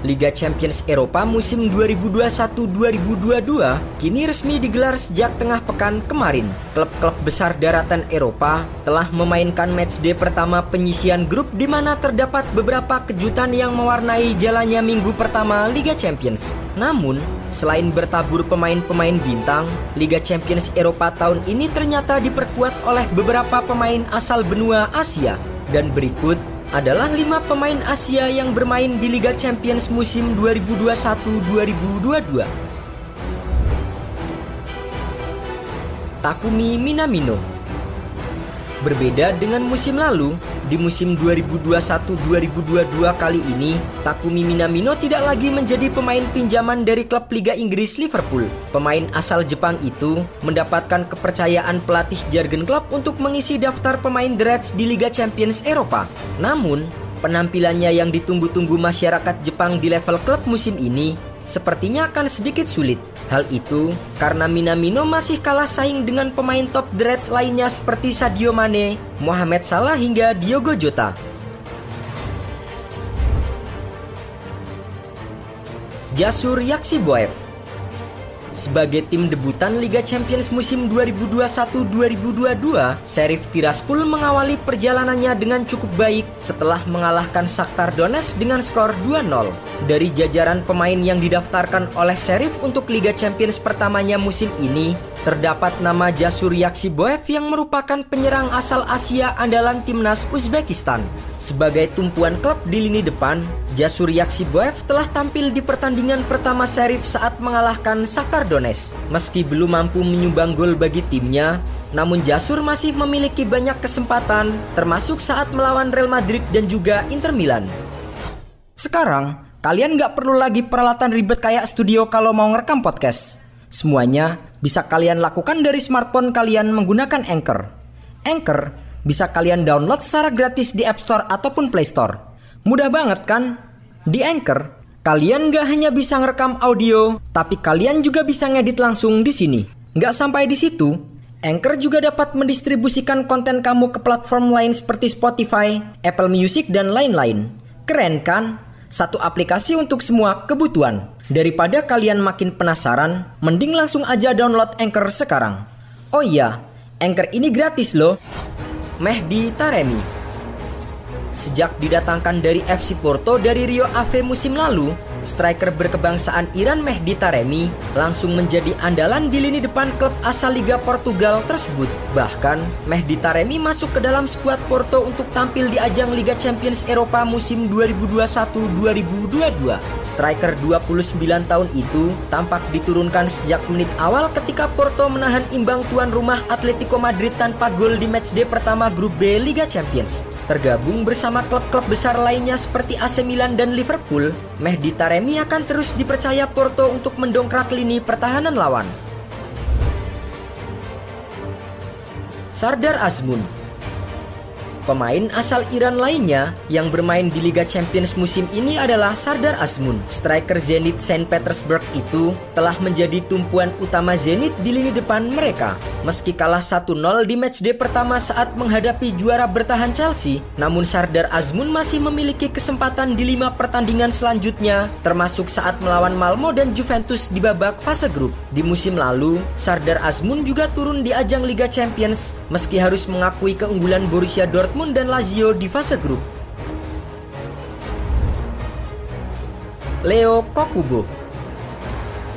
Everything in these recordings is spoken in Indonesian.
Liga Champions Eropa musim 2021-2022 kini resmi digelar sejak tengah pekan kemarin. Klub-klub besar daratan Eropa telah memainkan matchday pertama penyisian grup di mana terdapat beberapa kejutan yang mewarnai jalannya minggu pertama Liga Champions. Namun, selain bertabur pemain-pemain bintang, Liga Champions Eropa tahun ini ternyata diperkuat oleh beberapa pemain asal benua Asia. Dan berikut adalah lima pemain Asia yang bermain di Liga Champions musim 2021-2022. Takumi Minamino Berbeda dengan musim lalu, di musim 2021-2022 kali ini, Takumi Minamino tidak lagi menjadi pemain pinjaman dari klub Liga Inggris Liverpool. Pemain asal Jepang itu mendapatkan kepercayaan pelatih jargon klub untuk mengisi daftar pemain The Reds di Liga Champions Eropa. Namun, penampilannya yang ditunggu-tunggu masyarakat Jepang di level klub musim ini sepertinya akan sedikit sulit. Hal itu karena Minamino masih kalah saing dengan pemain top Reds lainnya seperti Sadio Mane, Mohamed Salah hingga Diogo Jota. Jasur Yaksiboev sebagai tim debutan Liga Champions musim 2021-2022, Sheriff Tiraspol mengawali perjalanannya dengan cukup baik setelah mengalahkan Shakhtar Donetsk dengan skor 2-0. Dari jajaran pemain yang didaftarkan oleh Sheriff untuk Liga Champions pertamanya musim ini, terdapat nama Jasur Yaksiboev yang merupakan penyerang asal Asia andalan timnas Uzbekistan. Sebagai tumpuan klub di lini depan, Jasur Yaksiboev telah tampil di pertandingan pertama Sheriff saat mengalahkan Shakhtar Donetsk. Meski belum mampu menyumbang gol bagi timnya, namun Jasur masih memiliki banyak kesempatan, termasuk saat melawan Real Madrid dan juga Inter Milan. Sekarang, kalian nggak perlu lagi peralatan ribet kayak studio kalau mau ngerekam podcast. Semuanya bisa kalian lakukan dari smartphone kalian menggunakan Anchor. Anchor bisa kalian download secara gratis di App Store ataupun Play Store. Mudah banget kan? Di Anchor, kalian gak hanya bisa ngerekam audio, tapi kalian juga bisa ngedit langsung di sini. Gak sampai di situ, Anchor juga dapat mendistribusikan konten kamu ke platform lain seperti Spotify, Apple Music, dan lain-lain. Keren kan? Satu aplikasi untuk semua kebutuhan. Daripada kalian makin penasaran, mending langsung aja download Anchor sekarang. Oh iya, Anchor ini gratis loh. Mehdi Taremi Sejak didatangkan dari FC Porto dari Rio Ave musim lalu, striker berkebangsaan Iran Mehdi Taremi langsung menjadi andalan di lini depan klub asal Liga Portugal tersebut. Bahkan, Mehdi Taremi masuk ke dalam skuad Porto untuk tampil di ajang Liga Champions Eropa musim 2021-2022. Striker 29 tahun itu tampak diturunkan sejak menit awal ketika Porto menahan imbang tuan rumah Atletico Madrid tanpa gol di matchday pertama grup B Liga Champions. Tergabung bersama klub-klub besar lainnya seperti AC Milan dan Liverpool, Mehdi Taremi akan terus dipercaya Porto untuk mendongkrak lini pertahanan lawan. Sardar Azmun Pemain asal Iran lainnya yang bermain di Liga Champions musim ini adalah Sardar Azmun. Striker Zenit Saint Petersburg itu telah menjadi tumpuan utama Zenit di lini depan mereka. Meski kalah 1-0 di matchday pertama saat menghadapi juara bertahan Chelsea, namun Sardar Azmun masih memiliki kesempatan di lima pertandingan selanjutnya, termasuk saat melawan Malmo dan Juventus di babak fase grup. Di musim lalu, Sardar Azmun juga turun di ajang Liga Champions, meski harus mengakui keunggulan Borussia Dortmund Dortmund dan Lazio di fase grup. Leo Kokubo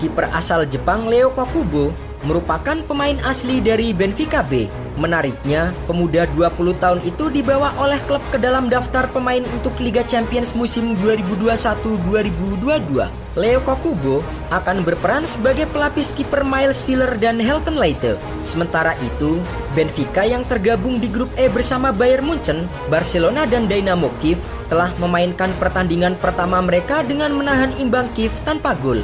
Kiper asal Jepang Leo Kokubo merupakan pemain asli dari Benfica B. Menariknya, pemuda 20 tahun itu dibawa oleh klub ke dalam daftar pemain untuk Liga Champions musim 2021-2022. Leo Kokubo akan berperan sebagai pelapis kiper Miles Filler dan Helton Leite. Sementara itu, Benfica yang tergabung di grup E bersama Bayern Munchen, Barcelona dan Dynamo Kiev telah memainkan pertandingan pertama mereka dengan menahan imbang Kiev tanpa gol.